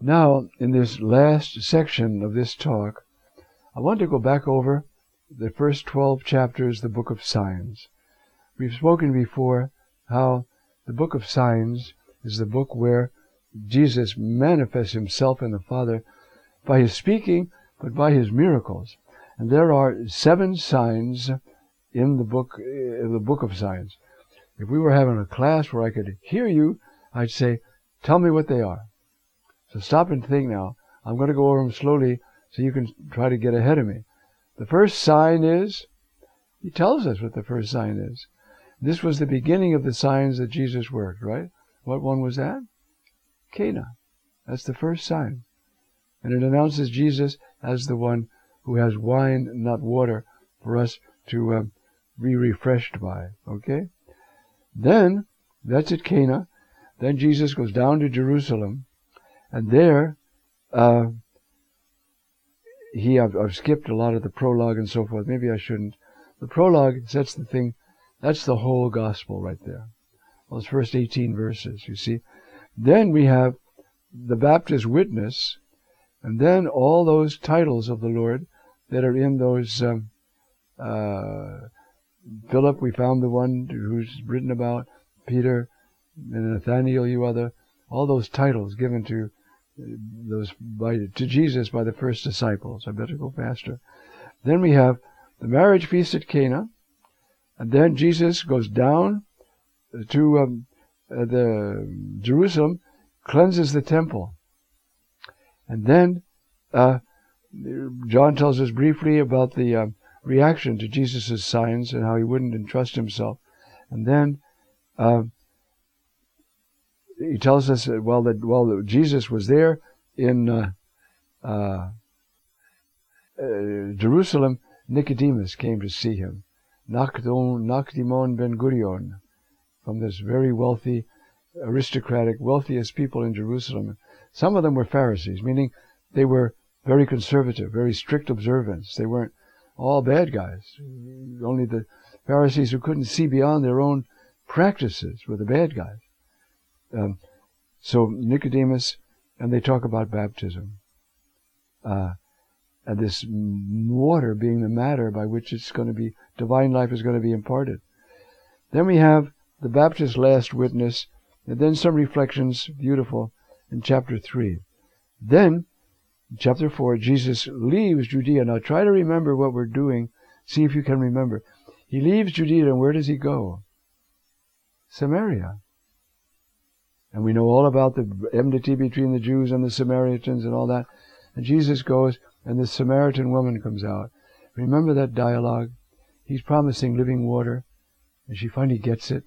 Now, in this last section of this talk, I want to go back over the first 12 chapters, of the book of signs. We've spoken before how the book of signs is the book where Jesus manifests himself and the Father by his speaking, but by his miracles. And there are seven signs in the book, in the book of signs. If we were having a class where I could hear you, I'd say, tell me what they are. So stop and think now. I'm going to go over them slowly so you can try to get ahead of me. The first sign is, he tells us what the first sign is. This was the beginning of the signs that Jesus worked, right? What one was that? Cana. That's the first sign. And it announces Jesus as the one who has wine, not water, for us to uh, be refreshed by. Okay? Then, that's at Cana. Then Jesus goes down to Jerusalem, and there, uh, he, I've, I've, skipped a lot of the prologue and so forth. Maybe I shouldn't. The prologue sets the thing, that's the whole gospel right there. Those first 18 verses, you see. Then we have the Baptist witness, and then all those titles of the Lord that are in those. Um, uh, Philip, we found the one who's written about. Peter, and Nathaniel, you other. All those titles given to those by to Jesus by the first disciples. I better go faster. Then we have the marriage feast at Cana, and then Jesus goes down to um, uh, the Jerusalem, cleanses the temple, and then uh, John tells us briefly about the uh, reaction to Jesus' signs and how he wouldn't entrust himself, and then. Uh, he tells us that while that while Jesus was there in uh, uh, uh, Jerusalem, Nicodemus came to see him. Nakdimon ben Gurion, from this very wealthy, aristocratic, wealthiest people in Jerusalem. Some of them were Pharisees, meaning they were very conservative, very strict observance. They weren't all bad guys. Only the Pharisees who couldn't see beyond their own practices were the bad guys. Um, so Nicodemus, and they talk about baptism. Uh, and this water being the matter by which it's going to be, divine life is going to be imparted. Then we have the Baptist last witness, and then some reflections, beautiful, in chapter 3. Then, chapter 4, Jesus leaves Judea. Now try to remember what we're doing. See if you can remember. He leaves Judea, and where does he go? Samaria. And we know all about the enmity between the Jews and the Samaritans and all that. And Jesus goes, and the Samaritan woman comes out. Remember that dialogue? He's promising living water, and she finally gets it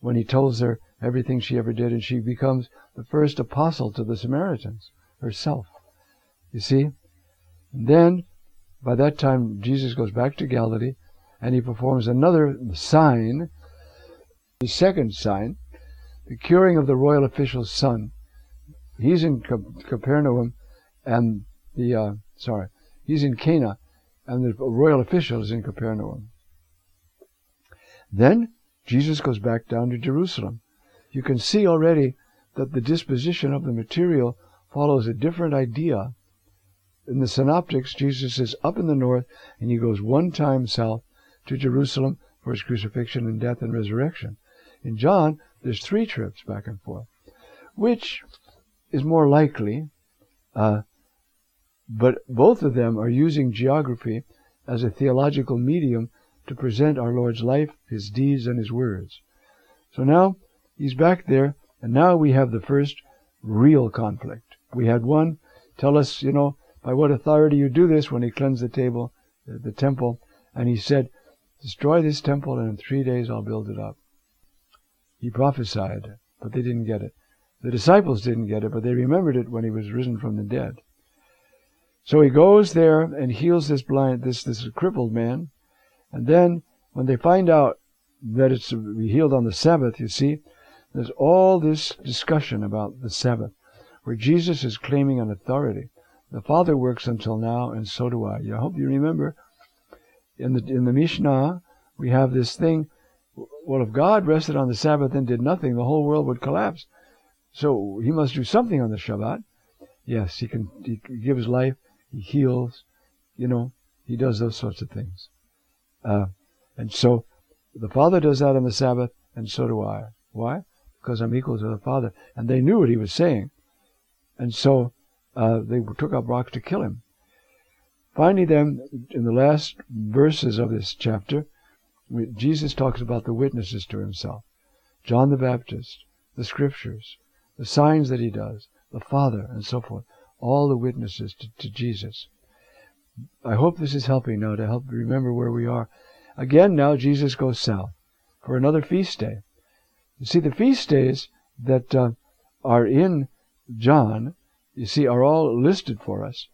when he tells her everything she ever did, and she becomes the first apostle to the Samaritans herself. You see? And then, by that time, Jesus goes back to Galilee, and he performs another sign, the second sign, the curing of the royal official's son. He's in Capernaum, and the uh, sorry, he's in Cana, and the royal official is in Capernaum. Then Jesus goes back down to Jerusalem. You can see already that the disposition of the material follows a different idea. In the Synoptics, Jesus is up in the north, and he goes one time south to Jerusalem for his crucifixion and death and resurrection. In John, there's three trips back and forth. Which is more likely? Uh, but both of them are using geography as a theological medium to present our Lord's life, His deeds, and His words. So now He's back there, and now we have the first real conflict. We had one tell us, you know, by what authority you do this when He cleansed the table, the temple, and He said, Destroy this temple, and in three days I'll build it up. He prophesied, but they didn't get it. The disciples didn't get it, but they remembered it when he was risen from the dead. So he goes there and heals this blind, this this crippled man, and then when they find out that it's healed on the Sabbath, you see, there's all this discussion about the Sabbath, where Jesus is claiming an authority. The Father works until now, and so do I. I hope you remember. In the in the Mishnah, we have this thing well, if God rested on the Sabbath and did nothing, the whole world would collapse. So he must do something on the Shabbat. Yes, he can. He gives life. He heals. You know, he does those sorts of things. Uh, and so the Father does that on the Sabbath, and so do I. Why? Because I'm equal to the Father. And they knew what he was saying. And so uh, they took up rocks to kill him. Finally, then, in the last verses of this chapter, Jesus talks about the witnesses to himself John the Baptist, the scriptures, the signs that he does, the Father, and so forth. All the witnesses to, to Jesus. I hope this is helping now to help remember where we are. Again, now Jesus goes south for another feast day. You see, the feast days that uh, are in John, you see, are all listed for us.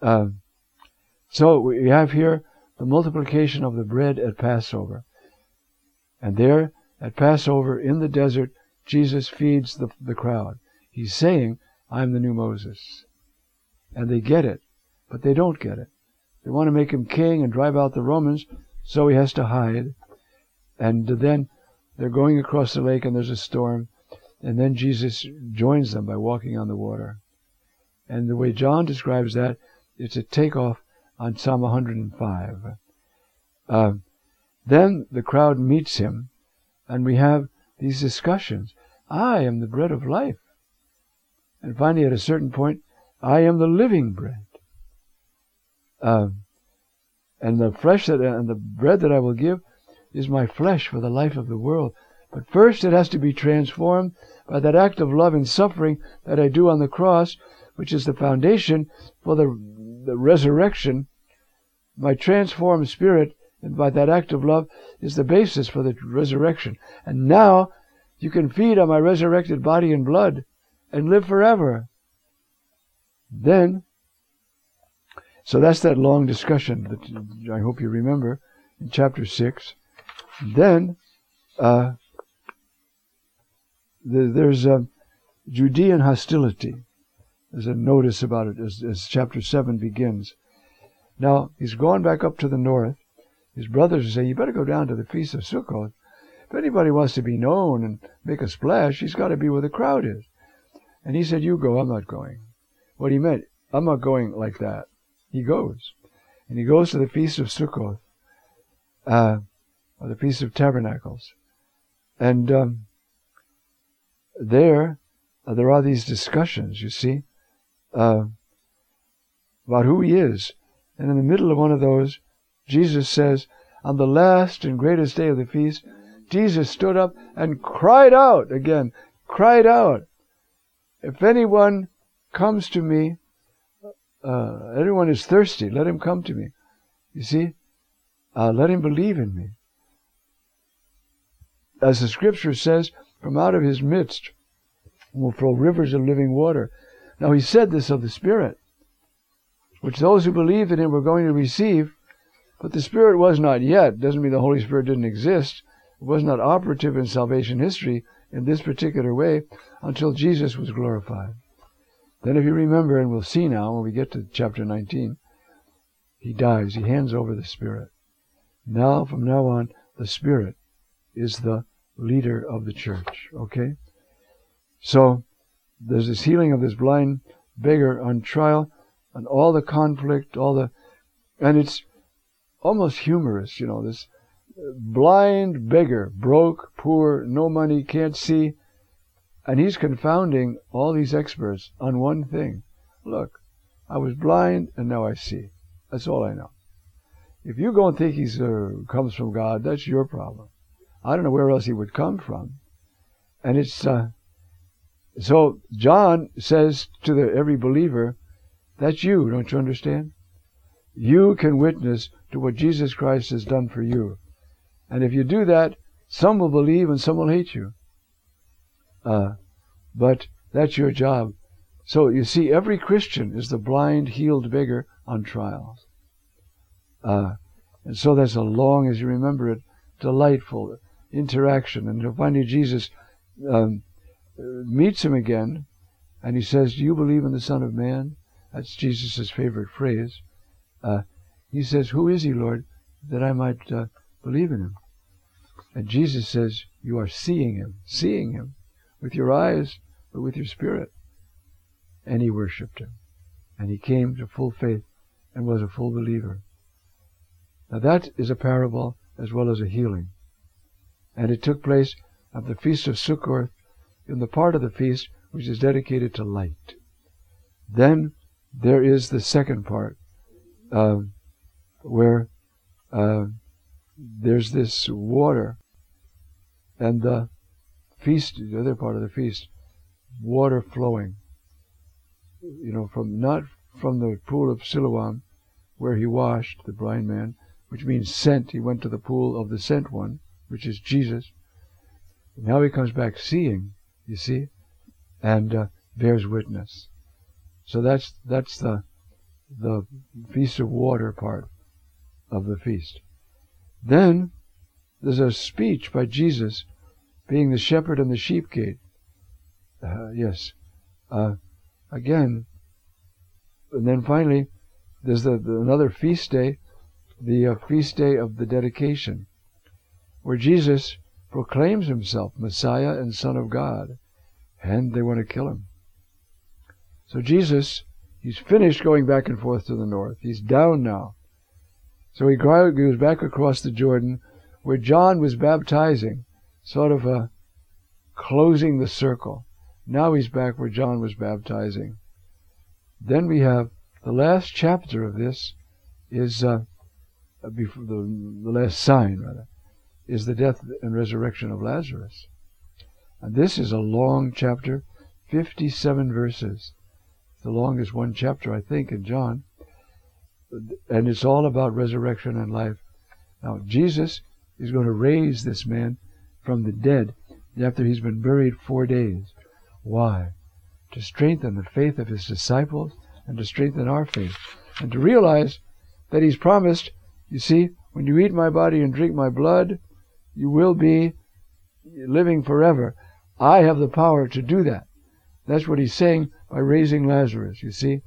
Uh, so we have here the multiplication of the bread at Passover. And there at Passover in the desert, Jesus feeds the, crowd. He's saying, I'm the new Moses. And they get it, but they don't get it. They want to make him king and drive out the Romans, so he has to hide. And then they're going across the lake and there's a storm. And then Jesus joins them by walking on the water. And the way John describes that, it's a takeoff on Psalm 105. Uh, then the crowd meets him, and we have these discussions. I am the bread of life. And finally, at a certain point, I am the living bread. Uh, and the flesh that and the bread that I will give is my flesh for the life of the world. But first, it has to be transformed by that act of love and suffering that I do on the cross, which is the foundation for the the resurrection, my transformed spirit, and by that act of love, is the basis for the resurrection. And now you can feed on my resurrected body and blood and live forever. Then, so that's that long discussion that I hope you remember in chapter 6. Then, uh, the, there's a Judean hostility. There's a notice about it as, as chapter 7 begins. Now, he's gone back up to the north. His brothers say, You better go down to the Feast of Sukkot. If anybody wants to be known and make a splash, he's got to be where the crowd is. And he said, You go, I'm not going. What he meant, I'm not going like that. He goes. And he goes to the Feast of Sukkot, uh, or the Feast of Tabernacles. And um, there, uh, there are these discussions, you see uh, about who he is. And in the middle of one of those, Jesus says, on the last and greatest day of the feast, Jesus stood up and cried out again, cried out, If anyone comes to me, uh, anyone is thirsty, let him come to me. You see, uh, let him believe in me. As the scripture says, from out of his midst will flow rivers of living water. Now he said this of the Spirit, which those who believed in him were going to receive, but the Spirit was not yet. Doesn't mean the Holy Spirit didn't exist. It was not operative in salvation history in this particular way until Jesus was glorified. Then, if you remember, and we'll see now when we get to chapter 19, he dies. He hands over the Spirit. Now, from now on, the Spirit is the leader of the church. Okay? So, there's this healing of this blind beggar on trial, and all the conflict, all the, and it's almost humorous, you know, this blind beggar, broke, poor, no money, can't see, and he's confounding all these experts on one thing. Look, I was blind and now I see. That's all I know. If you go and think he uh, comes from God, that's your problem. I don't know where else he would come from. And it's uh, so John says to the, every believer, that's you, don't you understand? You can witness to what Jesus Christ has done for you. And if you do that, some will believe and some will hate you. Uh, but that's your job. So you see, every Christian is the blind, healed beggar on trials. Uh, and so that's a long, as you remember it, delightful interaction. And finding Jesus um, meets him again, and he says, Do you believe in the Son of Man? That's Jesus' favorite phrase. Uh, he says, Who is he, Lord, that I might uh, believe in him? And Jesus says, You are seeing him, seeing him with your eyes, but with your spirit. And he worshipped him. And he came to full faith and was a full believer. Now that is a parable as well as a healing. And it took place at the Feast of Sukkot in the part of the feast which is dedicated to light. Then there is the second part, uh, where uh, there's this water, and the feast, the other part of the feast, water flowing. You know, from not from the pool of Siloam, where he washed the blind man, which means sent. He went to the pool of the sent one, which is Jesus. Now he comes back seeing, you see, and uh, bears witness. So that's that's the the feast of water part of the feast. Then there's a speech by Jesus, being the shepherd and the sheep gate. Uh, yes, uh, again, and then finally, there's the, the another feast day, the uh, feast day of the dedication, where Jesus proclaims himself Messiah and Son of God, and they want to kill him. So Jesus, he's finished going back and forth to the north. He's down now. So he goes back across the Jordan where John was baptizing, sort of a closing the circle. Now he's back where John was baptizing. Then we have the last chapter of this is uh, before the, the last sign rather is the death and resurrection of Lazarus. And this is a long chapter, 57 verses the longest one chapter, I think, in John. And it's all about resurrection and life. Now, Jesus is going to raise this man from the dead after he's been buried four days. Why? To strengthen the faith of his disciples and to strengthen our faith. And to realize that he's promised, you see, when you eat my body and drink my blood, you will be living forever. I have the power to do that. That's what he's saying by raising Lazarus, you see.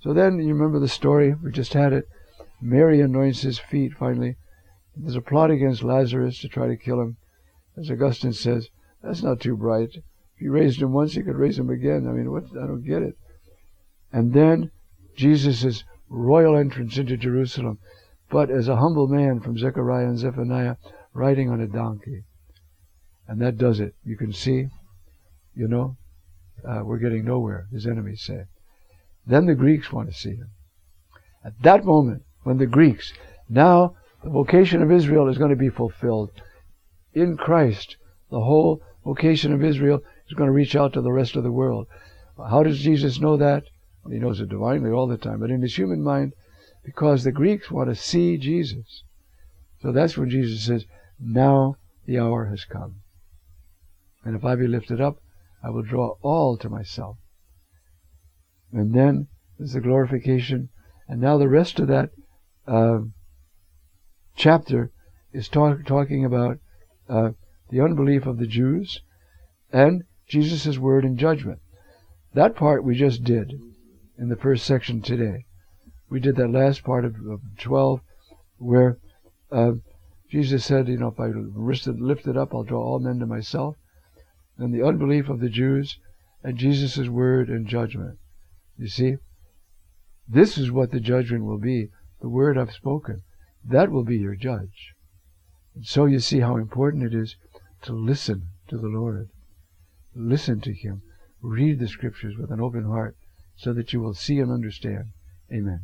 So then you remember the story, we just had it. Mary anoints his feet finally. There's a plot against Lazarus to try to kill him. As Augustine says, that's not too bright. If you raised him once, you could raise him again. I mean, what? I don't get it. And then Jesus' royal entrance into Jerusalem, but as a humble man from Zechariah and Zephaniah riding on a donkey. And that does it. You can see, you know, uh, we're getting nowhere, his enemies say. Then the Greeks want to see him. At that moment, when the Greeks, now the vocation of Israel is going to be fulfilled. In Christ, the whole vocation of Israel is going to reach out to the rest of the world. How does Jesus know that? He knows it divinely all the time, but in his human mind, because the Greeks want to see Jesus. So that's when Jesus says, Now the hour has come. And if I be lifted up, I will draw all to myself. And then there's the glorification. And now the rest of that uh, chapter is talk, talking about uh, the unbelief of the Jews and Jesus' word in judgment. That part we just did in the first section today. We did that last part of, of 12 where uh, Jesus said, you know, if I lift it up, I'll draw all men to myself and the unbelief of the Jews and Jesus' word and judgment. You see? This is what the judgment will be. The word I've spoken. That will be your judge. And so you see how important it is to listen to the Lord. Listen to Him. Read the scriptures with an open heart so that you will see and understand. Amen.